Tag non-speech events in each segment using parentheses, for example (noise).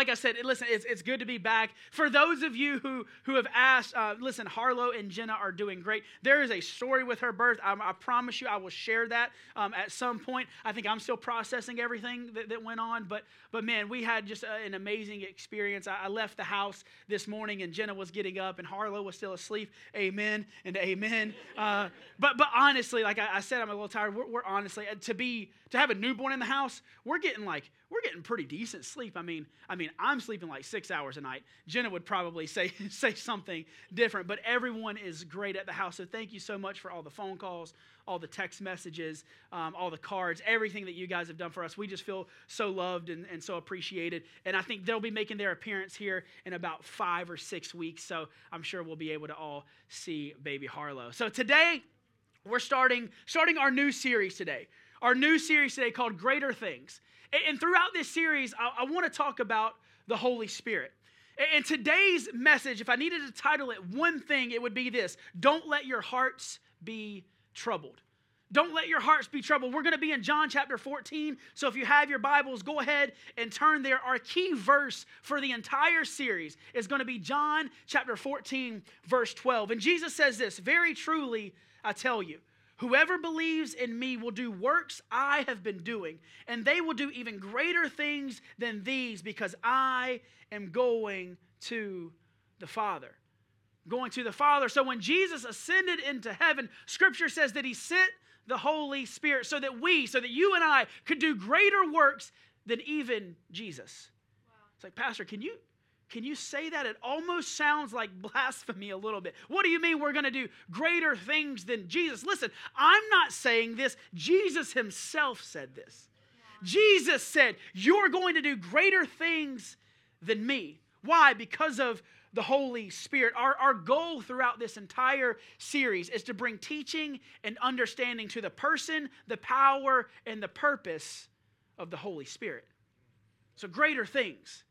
like I said, listen, it's, it's good to be back. For those of you who, who have asked, uh, listen, Harlow and Jenna are doing great. There is a story with her birth. I, I promise you, I will share that um, at some point. I think I'm still processing everything that, that went on, but, but man, we had just a, an amazing experience. I, I left the house this morning and Jenna was getting up and Harlow was still asleep. Amen and amen. Uh, but, but honestly, like I, I, said, I'm a little tired. We're, we're honestly, uh, to be, to have a newborn in the house, we're getting like, we're getting pretty decent sleep. I mean, I mean, I'm sleeping like six hours a night. Jenna would probably say (laughs) say something different, but everyone is great at the house. So thank you so much for all the phone calls, all the text messages, um, all the cards, everything that you guys have done for us. We just feel so loved and, and so appreciated. And I think they'll be making their appearance here in about five or six weeks. So I'm sure we'll be able to all see baby Harlow. So today we're starting starting our new series today. Our new series today called Greater Things. And throughout this series, I, I want to talk about the Holy Spirit. And today's message, if I needed to title it one thing, it would be this Don't let your hearts be troubled. Don't let your hearts be troubled. We're going to be in John chapter 14. So if you have your Bibles, go ahead and turn there. Our key verse for the entire series is going to be John chapter 14, verse 12. And Jesus says this Very truly, I tell you, Whoever believes in me will do works I have been doing, and they will do even greater things than these because I am going to the Father. Going to the Father. So when Jesus ascended into heaven, Scripture says that he sent the Holy Spirit so that we, so that you and I could do greater works than even Jesus. Wow. It's like, Pastor, can you can you say that? It almost sounds like blasphemy a little bit. What do you mean we're going to do greater things than Jesus? Listen, I'm not saying this. Jesus himself said this. Jesus said, You're going to do greater things than me. Why? Because of the Holy Spirit. Our, our goal throughout this entire series is to bring teaching and understanding to the person, the power, and the purpose of the Holy Spirit. So, greater things.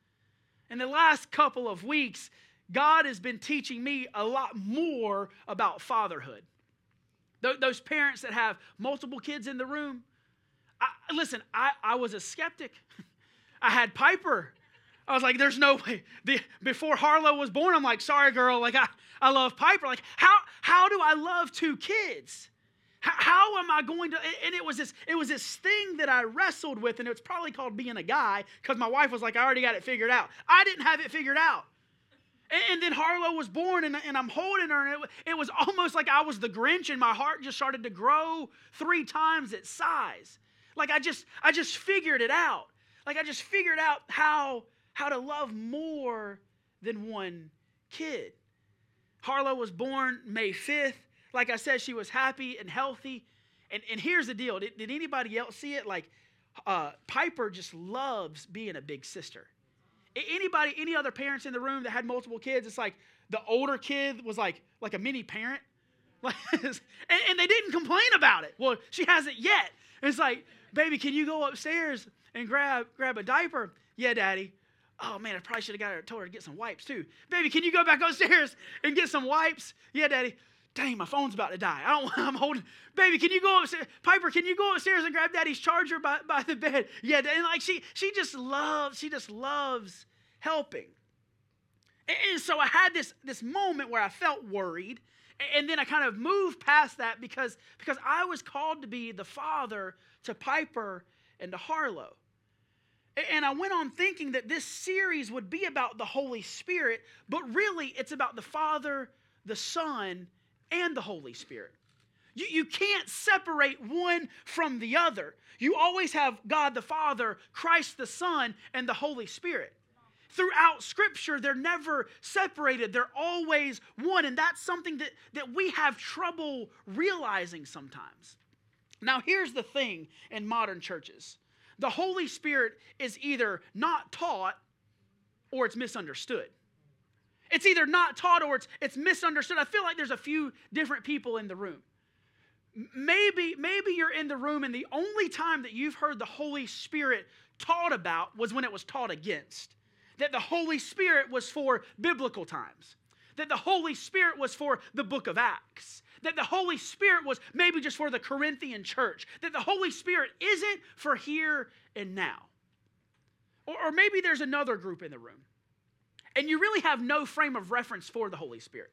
In the last couple of weeks, God has been teaching me a lot more about fatherhood. those parents that have multiple kids in the room, I, listen, I, I was a skeptic. (laughs) I had Piper. I was like, there's no way. The, before Harlow was born, I'm like, sorry, girl. Like, I, I love Piper. Like, how, how do I love two kids? How, how, am I going to? And it was this, it was this thing that I wrestled with, and it's probably called being a guy, because my wife was like, I already got it figured out. I didn't have it figured out. And, and then Harlow was born, and, and I'm holding her, and it, it was almost like I was the Grinch, and my heart just started to grow three times its size. Like I just, I just figured it out. Like I just figured out how, how to love more than one kid. Harlow was born May 5th. Like I said, she was happy and healthy. And, and here's the deal did, did anybody else see it? Like, uh, Piper just loves being a big sister. Anybody, any other parents in the room that had multiple kids, it's like the older kid was like, like a mini parent. (laughs) and, and they didn't complain about it. Well, she hasn't yet. It's like, baby, can you go upstairs and grab, grab a diaper? Yeah, daddy. Oh man, I probably should have got her told her to get some wipes too. Baby, can you go back upstairs and get some wipes? Yeah, daddy dang, my phone's about to die. I don't, (laughs) I'm holding, baby, can you go upstairs? Piper, can you go upstairs and grab daddy's charger by, by the bed? Yeah, and like she, she just loves, she just loves helping. And, and so I had this, this moment where I felt worried. And then I kind of moved past that because, because I was called to be the father to Piper and to Harlow. And I went on thinking that this series would be about the Holy Spirit, but really it's about the Father, the Son, and the Holy Spirit. You, you can't separate one from the other. You always have God the Father, Christ the Son, and the Holy Spirit. Throughout Scripture, they're never separated, they're always one. And that's something that, that we have trouble realizing sometimes. Now, here's the thing in modern churches the Holy Spirit is either not taught or it's misunderstood. It's either not taught or it's, it's misunderstood. I feel like there's a few different people in the room. Maybe, maybe you're in the room and the only time that you've heard the Holy Spirit taught about was when it was taught against. That the Holy Spirit was for biblical times. That the Holy Spirit was for the book of Acts. That the Holy Spirit was maybe just for the Corinthian church. That the Holy Spirit isn't for here and now. Or, or maybe there's another group in the room, and you really have no frame of reference for the Holy Spirit.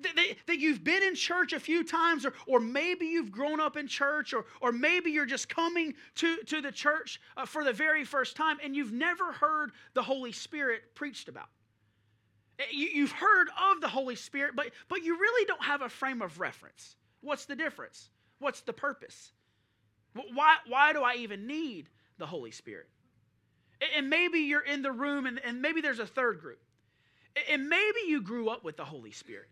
That, that, that, you've been in church a few times, or, or maybe you've grown up in church, or, or maybe you're just coming to, to the church uh, for the very first time and you've never heard the Holy Spirit preached about. Eh, you, have heard of the Holy Spirit, but, but you really don't have a frame of reference. What's the difference? What's the purpose? Why, why do I even need the Holy Spirit? And maybe you're in the room, and, and maybe there's a third group. And maybe you grew up with the Holy Spirit.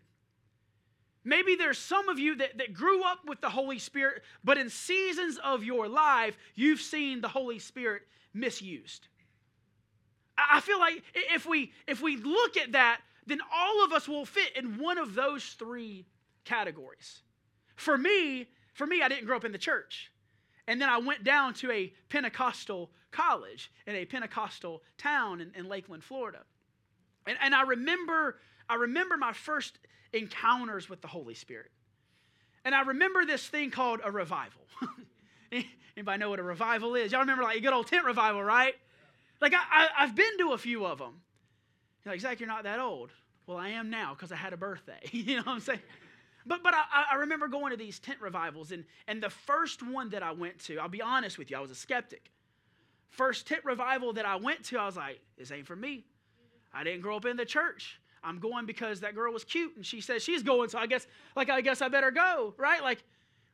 Maybe there's some of you that, that grew up with the Holy Spirit, but in seasons of your life, you've seen the Holy Spirit misused. I feel like if we if we look at that, then all of us will fit in one of those three categories. For me, for me, I didn't grow up in the church. And then I went down to a Pentecostal college in a Pentecostal town in, in Lakeland, Florida. And, and I remember, I remember my first encounters with the Holy Spirit. And I remember this thing called a revival. (laughs) Anybody know what a revival is? Y'all remember like a good old tent revival, right? Like I, I, have been to a few of them. You're like, Zach, you're not that old. Well, I am now because I had a birthday. (laughs) you know what I'm saying? But, but I, I remember going to these tent revivals, and, and the first one that I went to, I'll be honest with you, I was a skeptic. First tent revival that I went to, I was like, this ain't for me. I didn't grow up in the church. I'm going because that girl was cute and she says she's going, so I guess, like, I guess I better go, right? Like,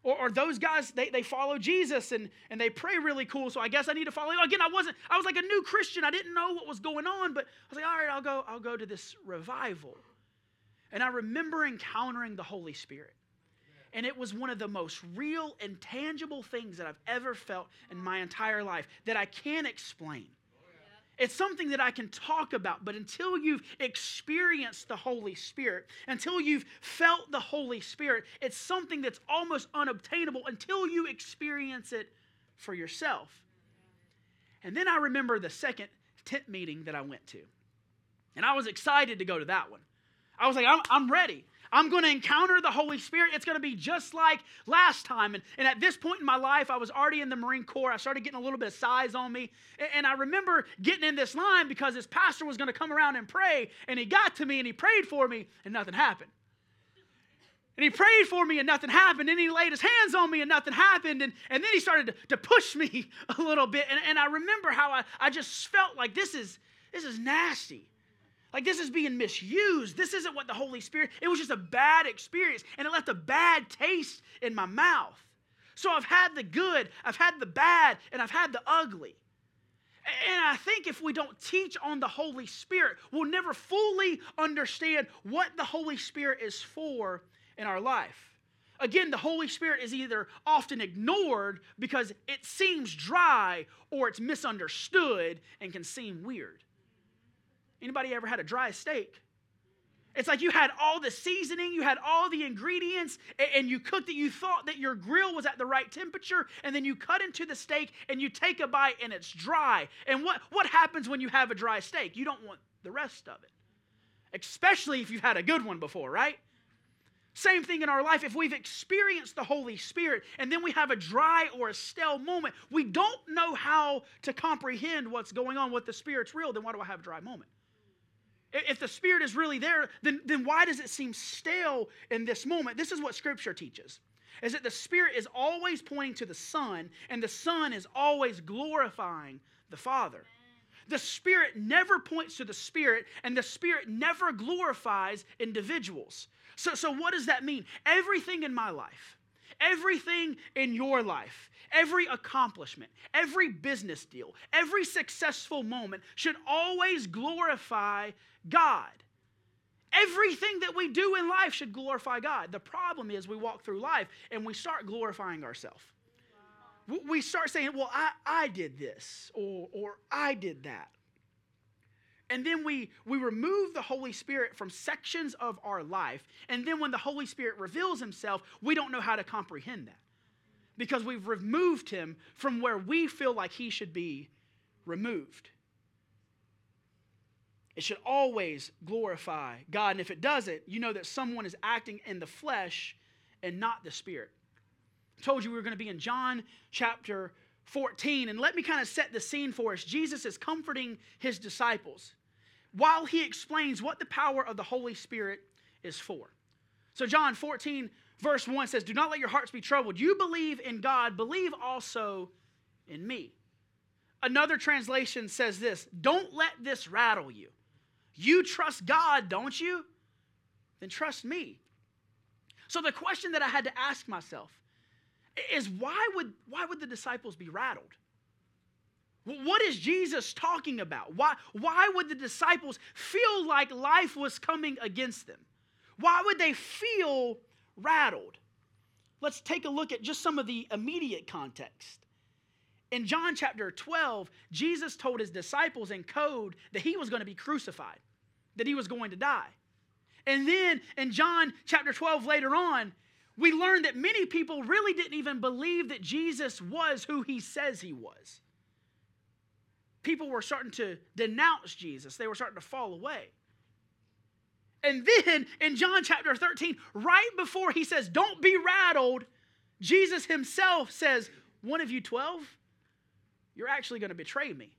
or, or those guys, they, they follow Jesus and, and they pray really cool, so I guess I need to follow. Again, I wasn't, I was like a new Christian. I didn't know what was going on, but I was like, all right, I'll go, I'll go to this revival. And I remember encountering the Holy Spirit. And it was one of the most real and tangible things that I've ever felt in my entire life that I can't explain. It's something that I can talk about, but until you've experienced the Holy Spirit, until you've felt the Holy Spirit, it's something that's almost unobtainable until you experience it for yourself. And then I remember the second tent meeting that I went to. And I was excited to go to that one. I was like, I'm, I'm ready. I'm going to encounter the Holy Spirit. It's going to be just like last time. And, and at this point in my life, I was already in the Marine Corps. I started getting a little bit of size on me. And, and I remember getting in this line because this pastor was going to come around and pray. And he got to me and he prayed for me, and nothing happened. And he prayed for me and nothing happened. And he laid his hands on me and nothing happened. And, and then he started to, to push me (laughs) a little bit. And, and I remember how I, I just felt like this is, this is nasty. Like this is being misused. This isn't what the Holy Spirit, it was just a bad experience and it left a bad taste in my mouth. So I've had the good, I've had the bad, and I've had the ugly. And I think if we don't teach on the Holy Spirit, we'll never fully understand what the Holy Spirit is for in our life. Again, the Holy Spirit is either often ignored because it seems dry or it's misunderstood and can seem weird. Anybody ever had a dry steak? It's like you had all the seasoning, you had all the ingredients, and you cooked it. You thought that your grill was at the right temperature, and then you cut into the steak and you take a bite and it's dry. And what, what happens when you have a dry steak? You don't want the rest of it, especially if you've had a good one before, right? Same thing in our life. If we've experienced the Holy Spirit and then we have a dry or a stale moment, we don't know how to comprehend what's going on, what the Spirit's real, then why do I have a dry moment? If the Spirit is really there, then, then why does it seem stale in this moment? This is what Scripture teaches is that the Spirit is always pointing to the Son, and the Son is always glorifying the Father. The Spirit never points to the Spirit, and the Spirit never glorifies individuals. So, so what does that mean? Everything in my life, everything in your life, every accomplishment, every business deal, every successful moment should always glorify God. Everything that we do in life should glorify God. The problem is we walk through life and we start glorifying ourselves. We start saying, well, I, I did this or, or I did that. And then we, we remove the Holy Spirit from sections of our life. And then when the Holy Spirit reveals himself, we don't know how to comprehend that because we've removed him from where we feel like he should be removed. It should always glorify God. And if it doesn't, you know that someone is acting in the flesh and not the spirit. I told you we were going to be in John chapter 14, and let me kind of set the scene for us. Jesus is comforting his disciples while he explains what the power of the Holy Spirit is for. So, John 14, verse 1 says, Do not let your hearts be troubled. You believe in God, believe also in me. Another translation says this Don't let this rattle you. You trust God, don't you? Then trust me. So the question that I had to ask myself is why would, why would the disciples be rattled? What is Jesus talking about? Why, why would the disciples feel like life was coming against them? Why would they feel rattled? Let's take a look at just some of the immediate context. In John chapter 12, Jesus told his disciples in code that he was going to be crucified, that he was going to die. And then in John chapter 12, later on, we learn that many people really didn't even believe that Jesus was who he says he was. People were starting to denounce Jesus, they were starting to fall away. And then in John chapter 13, right before he says, Don't be rattled, Jesus himself says, One of you 12, you're actually going to betray me.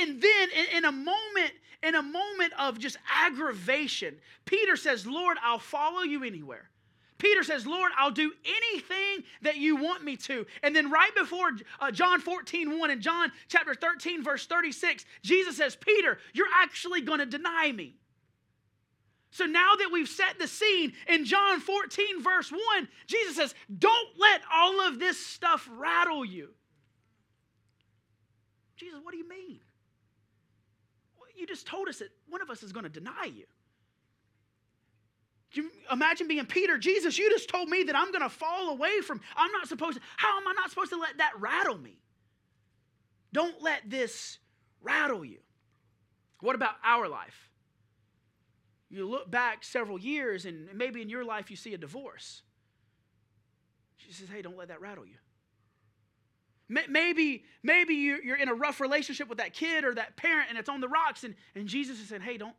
And then in, in, a moment, in a moment of just aggravation, Peter says, Lord, I'll follow you anywhere. Peter says, Lord, I'll do anything that you want me to. And then right before uh, John 14, 1 and John chapter 13, verse 36, Jesus says, Peter, you're actually going to deny me. So now that we've set the scene in John 14, verse 1, Jesus says, Don't let all of this stuff rattle you. Jesus, what do you mean? You just told us that one of us is going to deny you. you imagine being Peter? Jesus, you just told me that I'm going to fall away from, I'm not supposed to, how am I not supposed to let that rattle me? Don't let this rattle you. What about our life? You look back several years, and maybe in your life you see a divorce. She says, Hey, don't let that rattle you. Maybe, maybe you're in a rough relationship with that kid or that parent and it's on the rocks, and, and Jesus is saying, hey, don't,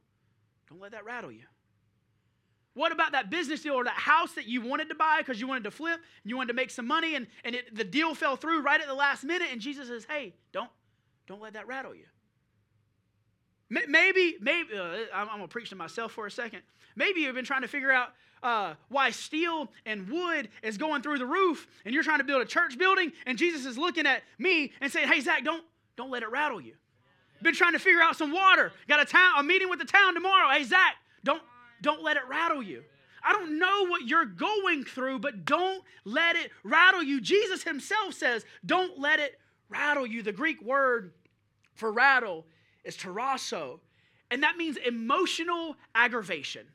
don't let that rattle you. What about that business deal or that house that you wanted to buy because you wanted to flip and you wanted to make some money and, and it, the deal fell through right at the last minute and Jesus says, hey, don't, don't let that rattle you. Maybe, maybe, uh, I'm, I'm to preach to myself for a second. Maybe you've been trying to figure out uh, why steel and wood is going through the roof and you're trying to build a church building and Jesus is looking at me and saying, hey, Zach, don't, don't let it rattle you. Been trying to figure out some water. Got a town, a meeting with the town tomorrow. Hey, Zach, don't, don't let it rattle you. I don't know what you're going through, but don't let it rattle you. Jesus himself says, don't let it rattle you. The Greek word for rattle is tarasso, and that means emotional aggravation.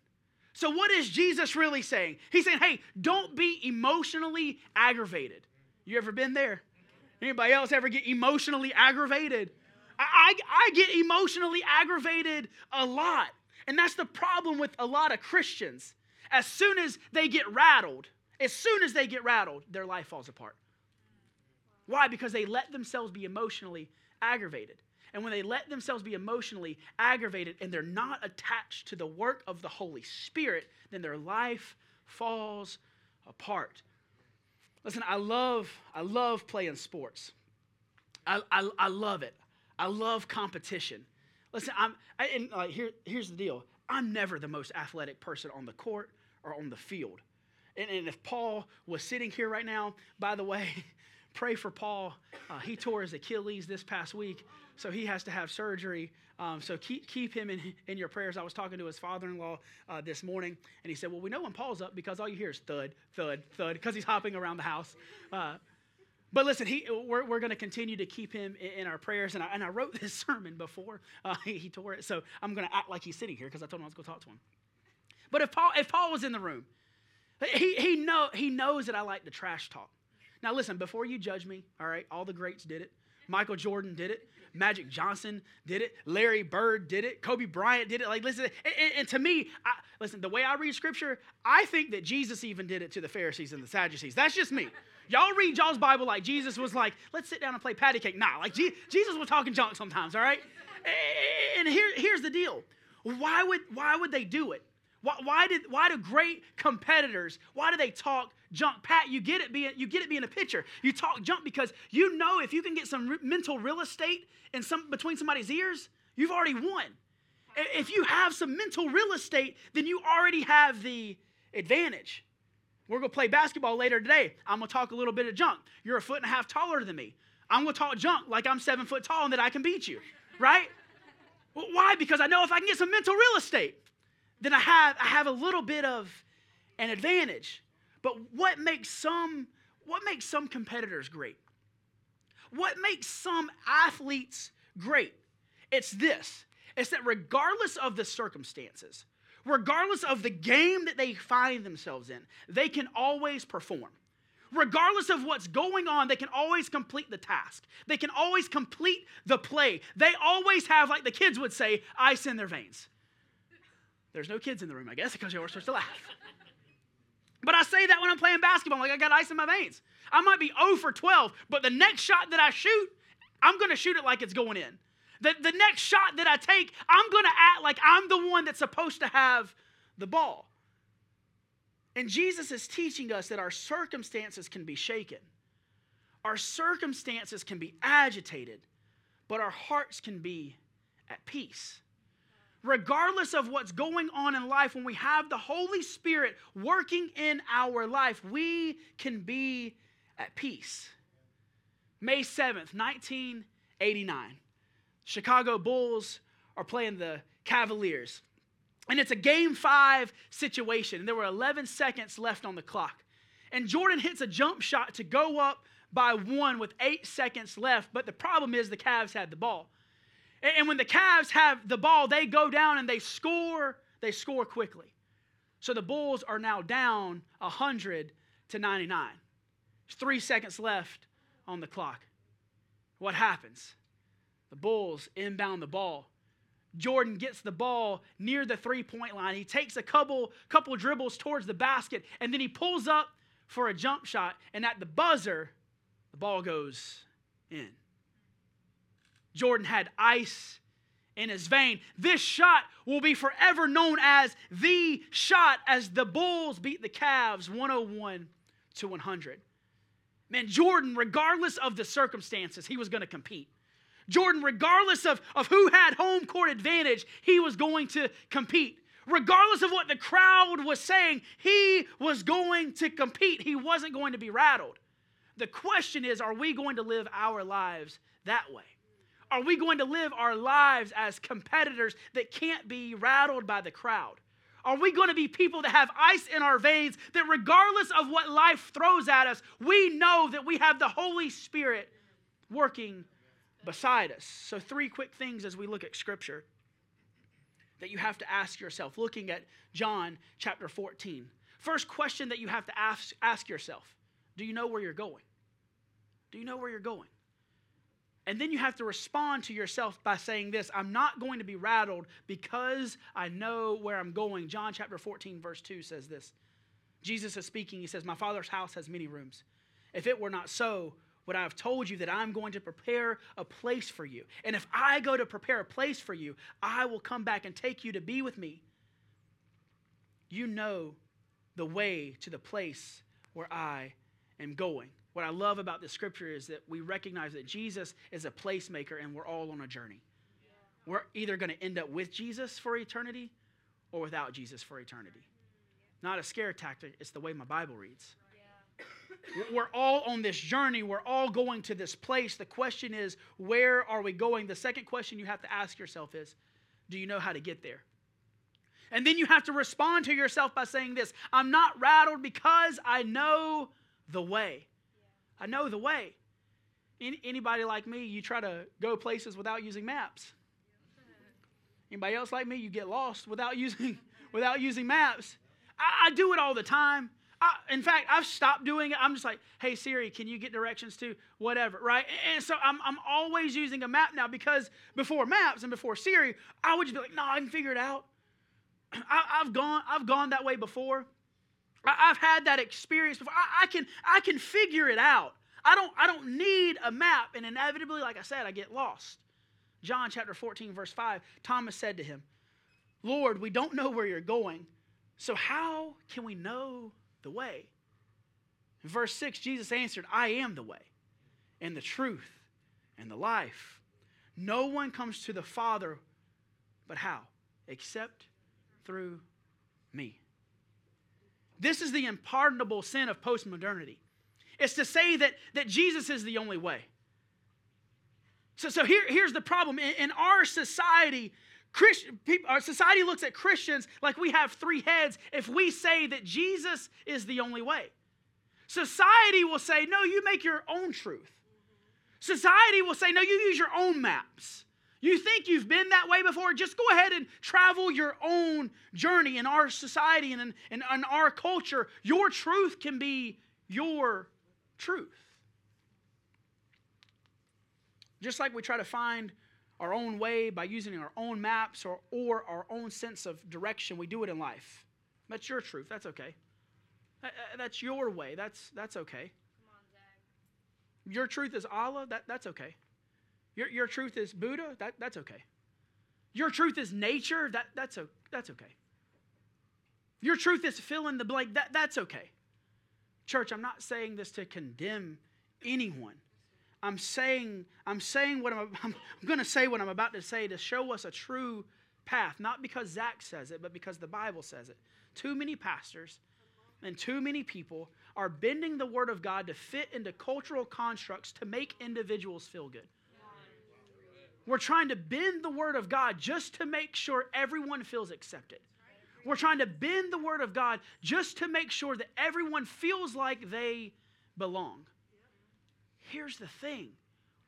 So, what is Jesus really saying? He's saying, hey, don't be emotionally aggravated. You ever been there? Anybody else ever get emotionally aggravated? I, I, I get emotionally aggravated a lot. And that's the problem with a lot of Christians. As soon as they get rattled, as soon as they get rattled, their life falls apart. Why? Because they let themselves be emotionally aggravated. And when they let themselves be emotionally aggravated and they're not attached to the work of the Holy Spirit, then their life falls apart. Listen, I love, I love playing sports. I, I, I love it. I love competition. Listen, I'm, I, and uh, here, here's the deal. I'm never the most athletic person on the court or on the field. And, and if Paul was sitting here right now, by the way, (laughs) pray for Paul. Uh, he tore his Achilles this past week so he has to have surgery. Um, so keep, keep him in, in your prayers. I was talking to his father in law uh, this morning, and he said, Well, we know when Paul's up because all you hear is thud, thud, thud, because he's hopping around the house. Uh, but listen, he, we're, we're going to continue to keep him in, in, our prayers. And I, and I wrote this (laughs) sermon before uh, he, he, tore it, so I'm going to act like he's sitting here because I told him I was going to talk to him. But if Paul, if Paul was in the room, he, he, know, he knows that I like to trash talk. Now, listen, before you judge me, all right, all the greats did it. Michael Jordan did it. Magic Johnson did it. Larry Bird did it. Kobe Bryant did it. Like, listen, and, and to me, I, listen, the way I read scripture, I think that Jesus even did it to the Pharisees and the Sadducees. That's just me. Y'all read y'all's Bible like Jesus was like, let's sit down and play patty cake. Nah, like Jesus was talking junk sometimes, all right? And here, here's the deal. Why would, why would they do it? Why, why, did, why do great competitors, why do they talk junk? Pat, you get it being, you get it being a pitcher. You talk junk because you know if you can get some mental real estate in some, between somebody's ears, you've already won. If you have some mental real estate, then you already have the advantage. We're going to play basketball later today. I'm going to talk a little bit of junk. You're a foot and a half taller than me. I'm going to talk junk like I'm seven foot tall and that I can beat you, right? well, why? Because I know if I can get some mental real estate, then I have, I have a little bit of an advantage. But what makes some, what makes some competitors great? What makes some athletes great? It's this. It's that regardless of the circumstances, regardless of the game that they find themselves in, they can always perform. Regardless of what's going on, they can always complete the task. They can always complete the play. They always have, like the kids would say, ice in their veins. There's no kids in the room, I guess, because you were supposed to laugh. But I say that when I'm playing basketball, like I got ice in my veins. I might be 0 for 12, but the next shot that I shoot, I'm going to shoot it like it's going in. The, the next shot that I take, I'm going to act like I'm the one that's supposed to have the ball. And Jesus is teaching us that our circumstances can be shaken, our circumstances can be agitated, but our hearts can be at peace. Regardless of what's going on in life, when we have the Holy Spirit working in our life, we can be at peace. May 7th, 1989. Chicago Bulls are playing the Cavaliers. And it's a game five situation. And there were 11 seconds left on the clock. And Jordan hits a jump shot to go up by one with eight seconds left. But the problem is the Cavs had the ball. And when the Cavs have the ball, they go down and they score. They score quickly. So the Bulls are now down 100 to 99. There's three seconds left on the clock. What happens? The Bulls inbound the ball. Jordan gets the ball near the three point line. He takes a couple, couple dribbles towards the basket, and then he pulls up for a jump shot. And at the buzzer, the ball goes in. Jordan had ice in his vein. This shot will be forever known as the shot as the Bulls beat the Cavs 101 to 100. Man, Jordan, regardless of the circumstances, he was going to compete. Jordan, regardless of, of who had home court advantage, he was going to compete. Regardless of what the crowd was saying, he was going to compete. He wasn't going to be rattled. The question is are we going to live our lives that way? Are we going to live our lives as competitors that can't be rattled by the crowd? Are we going to be people that have ice in our veins that, regardless of what life throws at us, we know that we have the Holy Spirit working beside us. So, three quick things as we look at Scripture that you have to ask yourself, looking at John chapter 14. First question that you have to ask, ask yourself Do you know where you're going? Do you know where you're going? And then you have to respond to yourself by saying this I'm not going to be rattled because I know where I'm going. John chapter 14, verse 2 says this Jesus is speaking. He says, My Father's house has many rooms. If it were not so, would I have told you that I'm going to prepare a place for you. And if I go to prepare a place for you, I will come back and take you to be with me. You know the way to the place where I am going. What I love about this scripture is that we recognize that Jesus is a placemaker and we're all on a journey. We're either going to end up with Jesus for eternity or without Jesus for eternity. Not a scare tactic, it's the way my Bible reads. We're all on this journey. We're all going to this place. The question is, where are we going? The second question you have to ask yourself is, do you know how to get there? And then you have to respond to yourself by saying this I'm not rattled because I know the way. I know the way. Anybody like me, you try to go places without using maps. Anybody else like me, you get lost without (laughs) using, without using maps. I, I do it all the time. I, in fact, I've stopped doing it. I'm just like, hey, Siri, can you get directions to whatever, right? And so I'm, I'm always using a map now because before maps and before Siri, I would just be like, no, I can figure it out. (clears throat) I, have gone, I've gone that way before. I, have had that experience before. I, I, can, I can figure it out. I don't, I don't need a map. And inevitably, like I said, I get lost. John chapter 14, verse 5, Thomas said to him, Lord, we don't know where you're going So, how can we know the way? In verse 6, Jesus answered, I am the way and the truth and the life. No one comes to the Father but how? Except through me. This is the unpardonable sin of postmodernity. It's to say that, that Jesus is the only way. So, so here, here's the problem. In, in our society, Christian, people, our society looks at Christians like we have three heads if we say that Jesus is the only way. Society will say, no, you make your own truth. Society will say, no, you use your own maps. You think you've been that way before? Just go ahead and travel your own journey in our society and in, in, in our culture. Your truth can be your truth. Just like we try to find our own way by using our own maps or, or our own sense of direction, we do it in life. That's your truth. That's okay. That's your way. That's, that's okay. On, your truth is Allah. That, that's okay. Your, your truth is Buddha. That, that's okay. Your truth is nature. That, that's, that's okay. Your truth is fill in the blank. That, that's okay. Church, I'm not saying this to condemn anyone. I'm saying, I'm saying what I'm, (laughs) I'm, I'm going to say what I'm about to say to show us a true path, not because Zach says it, but because the Bible says it. Too many pastors and too many people are bending the Word of God to fit into cultural constructs to make individuals feel good. We're trying to bend the Word of God just to make sure everyone feels accepted. We're trying to bend the Word of God just to make sure that everyone feels like they belong. Here's the thing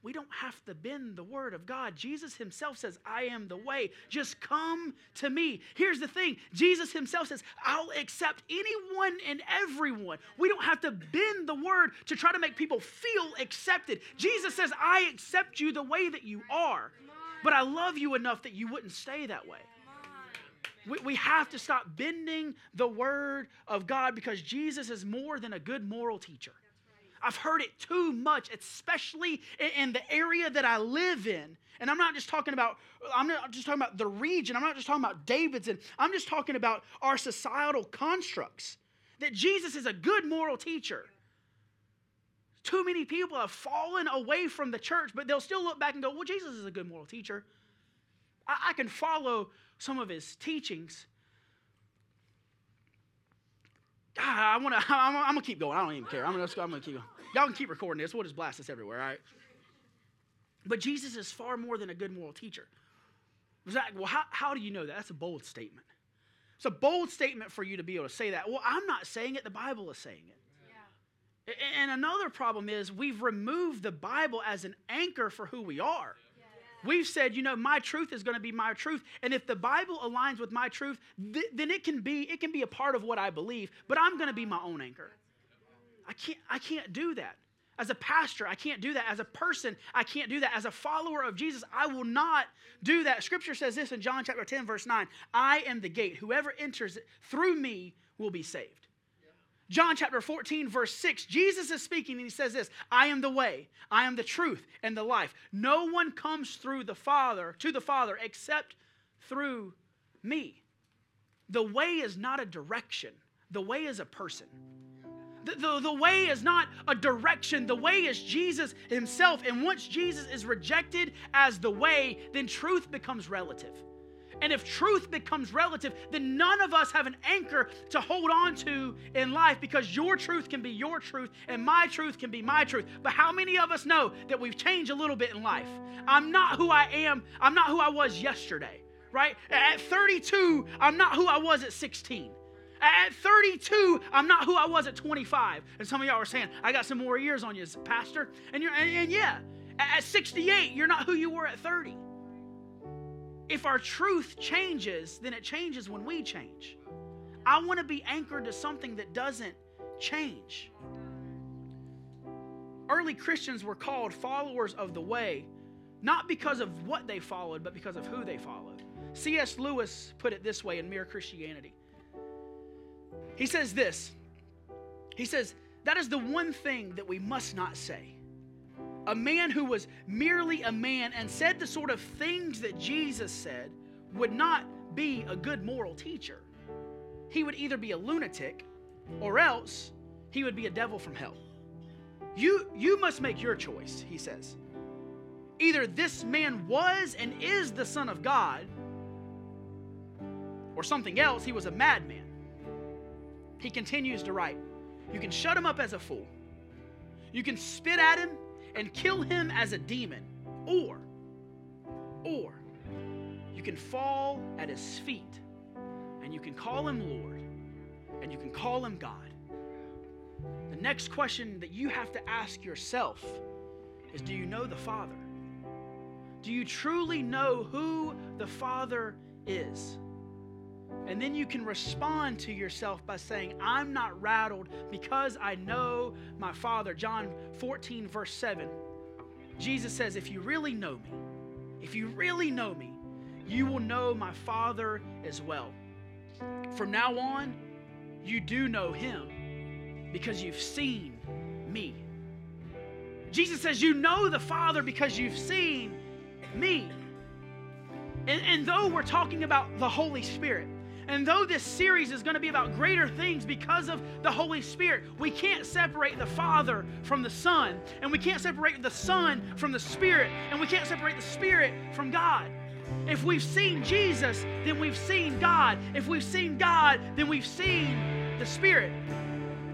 we don't have to bend the word of God. Jesus himself says, I am the way. Just come to me. Here's the thing Jesus himself says, I'll accept anyone and everyone. We don't have to bend the word to try to make people feel accepted. Jesus says, I accept you the way that you are, but I love you enough that you wouldn't stay that way. We, we have to stop bending the word of God because Jesus is more than a good moral teacher. I've heard it too much, especially in the area that I live in. And I'm not just talking about, I'm not just talking about the region. I'm not just talking about Davidson. I'm just talking about our societal constructs. That Jesus is a good moral teacher. Too many people have fallen away from the church, but they'll still look back and go, well, Jesus is a good moral teacher. I, I can follow some of his teachings, Ah, I want to, (laughs) I'm, I'm to keep going. I don't even care. I'm to I'm gonna keep going. Y'all can keep recording this. We'll just blast this everywhere, all right? But Jesus is far more than a good moral teacher. Zach, well, how, how do you know that? That's a bold statement. It's a bold statement for you to be able to say that. Well, I'm not saying it, the Bible is saying it. Yeah. And another problem is we've removed the Bible as an anchor for who we are. We've said, you know, my truth is going to be my truth, and if the Bible aligns with my truth, th- then it can be it can be a part of what I believe, but I'm going to be my own anchor. I can't I can't do that. As a pastor, I can't do that. As a person, I can't do that. As a follower of Jesus, I will not do that. Scripture says this in John chapter 10 verse 9, I am the gate. Whoever enters through me will be saved. John chapter 14, verse 6, Jesus is speaking and he says this I am the way, I am the truth, and the life. No one comes through the Father, to the Father, except through me. The way is not a direction, the way is a person. The, the, the way is not a direction, the way is Jesus himself. And once Jesus is rejected as the way, then truth becomes relative. And if truth becomes relative, then none of us have an anchor to hold on to in life because your truth can be your truth and my truth can be my truth. But how many of us know that we've changed a little bit in life? I'm not who I am, I'm not who I was yesterday, right? At 32, I'm not who I was at 16. At 32, I'm not who I was at 25. And some of y'all are saying, I got some more years on you, Pastor. And, you're, and, and yeah, at 68, you're not who you were at 30. If our truth changes, then it changes when we change. I want to be anchored to something that doesn't change. Early Christians were called followers of the way, not because of what they followed, but because of who they followed. C.S. Lewis put it this way in Mere Christianity. He says this He says, That is the one thing that we must not say a man who was merely a man and said the sort of things that Jesus said would not be a good moral teacher. he would either be a lunatic or else he would be a devil from hell. You, you must make your choice, he says. Either this man was and is the Son of God, or something else, he was a madman. He continues to write You can shut him up as a fool, you can spit at him and kill him as a demon, or, or, you can fall at his feet and you can call him Lord and you can call him God. The next question that you have to ask yourself is Do you know the Father? Do you truly know who the Father is? And then you can respond to yourself by saying, I'm not rattled because I know my Father. John 14, verse 7. Jesus says, If you really know me, if you really know me, you will know my Father as well. From now on, you do know him because you've seen me. Jesus says, You know the Father because you've seen me. And, and though we're talking about the Holy Spirit, and though this series is going to be about greater things because of the Holy Spirit, we can't separate the Father from the Son, and we can't separate the Son from the Spirit, and we can't separate the Spirit from God. If we've seen Jesus, then we've seen God. If we've seen God, then we've seen the Spirit.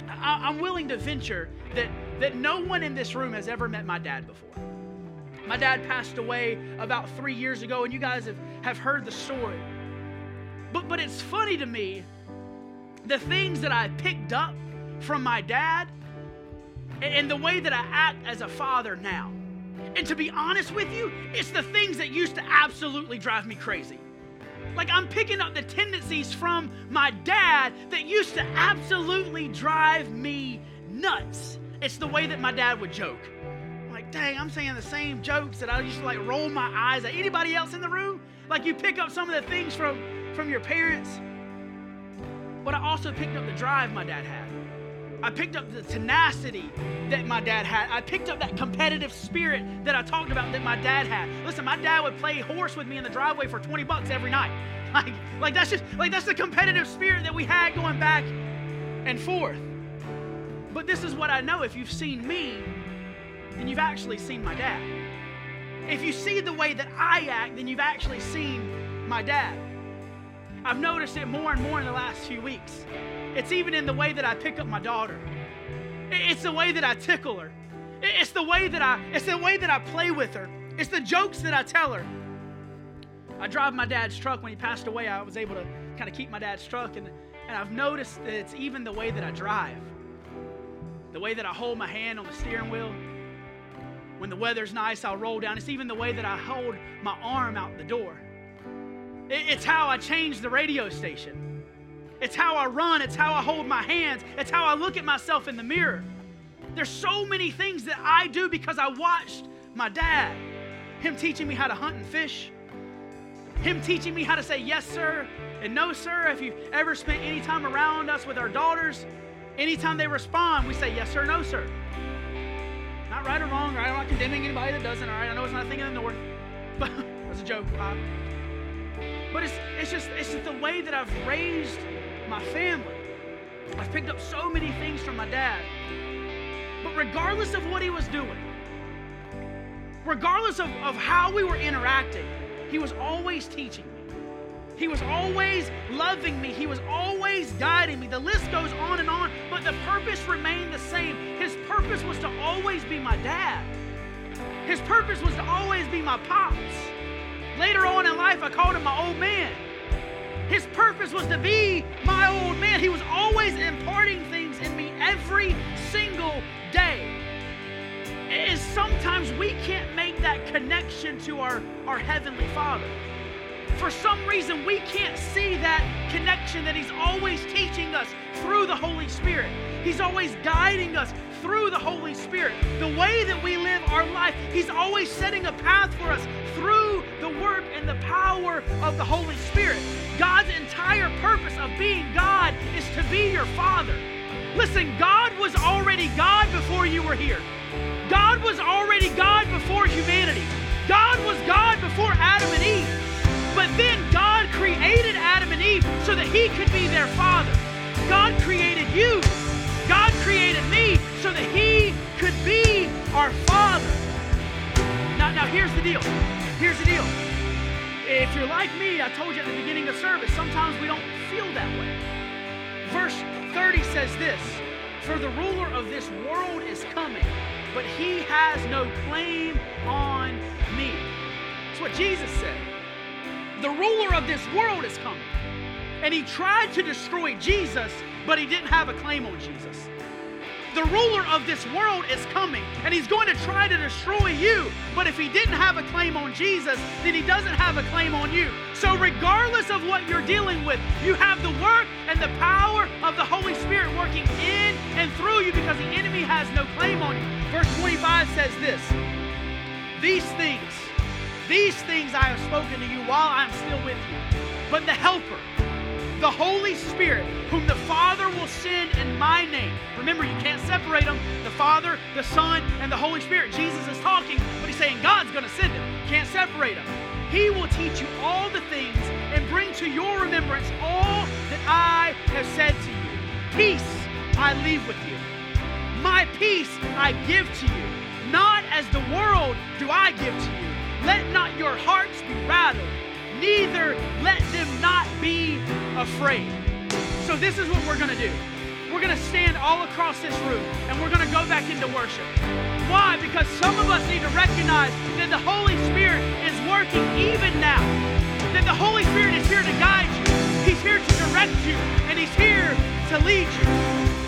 I, am willing to venture that, that no one in this room has ever met my dad before. My dad passed away about three years ago, and you guys have, have heard the story. But, but it's funny to me the things that I picked up from my dad and the way that I act as a father now. And to be honest with you, it's the things that used to absolutely drive me crazy. Like I'm picking up the tendencies from my dad that used to absolutely drive me nuts. It's the way that my dad would joke. I'm like, dang, I'm saying the same jokes that I used to like roll my eyes at. Anybody else in the room? Like you pick up some of the things from from your parents. But I also picked up the drive my dad had. I picked up the tenacity that my dad had. I picked up that competitive spirit that I talked about that my dad had. Listen, my dad would play horse with me in the driveway for 20 bucks every night. (laughs) Like, like that's just like that's the competitive spirit that we had going back and forth. But this is what I know. If you've seen me, then you've actually seen my dad. If you see the way that I act, then you've actually seen my dad. I've noticed it more and more in the last few weeks. It's even in the way that I pick up my daughter. It's the way that I tickle her. It's the way that I it's the way that I play with her. It's the jokes that I tell her. I drive my dad's truck when he passed away. I was able to kind of keep my dad's truck and and I've noticed that it's even the way that I drive. The way that I hold my hand on the steering wheel. When the weather's nice, I'll roll down. It's even the way that I hold my arm out the door. It's how I change the radio station. It's how I run. It's how I hold my hands. It's how I look at myself in the mirror. There's so many things that I do because I watched my dad. Him teaching me how to hunt and fish. Him teaching me how to say yes, sir, and no, sir. If you've ever spent any time around us with our daughters, anytime they respond, we say yes, sir, no, sir. Not right or wrong, right? I'm not condemning anybody that doesn't, all right? I know it's not a thing in the north, (laughs) but that's a joke. Uh, but it's, it's, just, it's just the way that I've raised my family. I've picked up so many things from my dad. But regardless of what he was doing, regardless of, of how we were interacting, he was always teaching me. He was always loving me. He was always guiding me. The list goes on and on, but the purpose remained the same. His purpose was to always be my dad. His purpose was to always be my pops. Later on in life, I called him my old man. His purpose was to be my old man. He was always imparting things in me every single day. And sometimes we can't make that connection to our, our Heavenly Father. For some reason, we can't see that connection that He's always teaching us through the Holy Spirit. He's always guiding us through the Holy Spirit. The way that we live our life, He's always setting a path for us through the work and the power of the Holy Spirit. God's entire purpose of being God is to be your Father. Listen, God was already God before you were here. God was already God before humanity. God was God before Adam and Eve. But then God created Adam and Eve so that he could be their father. God created you. God created me so that he could be our father. Now, now here's the deal. Here's the deal. If you're like me, I told you at the beginning of service, sometimes we don't feel that way. Verse 30 says this For the ruler of this world is coming, but he has no claim on me. That's what Jesus said. The ruler of this world is coming. And he tried to destroy Jesus, but he didn't have a claim on Jesus. The ruler of this world is coming, and he's going to try to destroy you. But if he didn't have a claim on Jesus, then he doesn't have a claim on you. So, regardless of what you're dealing with, you have the work and the power of the Holy Spirit working in and through you because the enemy has no claim on you. Verse 25 says this These things, these things I have spoken to you while I'm still with you. But the Helper, the Holy Spirit, whom the Father will send in my name. Remember, you can't separate them the Father, the Son, and the Holy Spirit. Jesus is talking, but he's saying God's going to send him. Can't separate them. He will teach you all the things and bring to your remembrance all that I have said to you. Peace I leave with you. My peace I give to you. Not as the world do I give to you. Let not your hearts be rattled, neither let them not be afraid. So, this is what we're going to do. We're going to stand all across this room and we're going to go back into worship. Why? Because some of us need to recognize that the Holy Spirit is working even now. That the Holy Spirit is here to guide you, He's here to direct you, and He's here to lead you.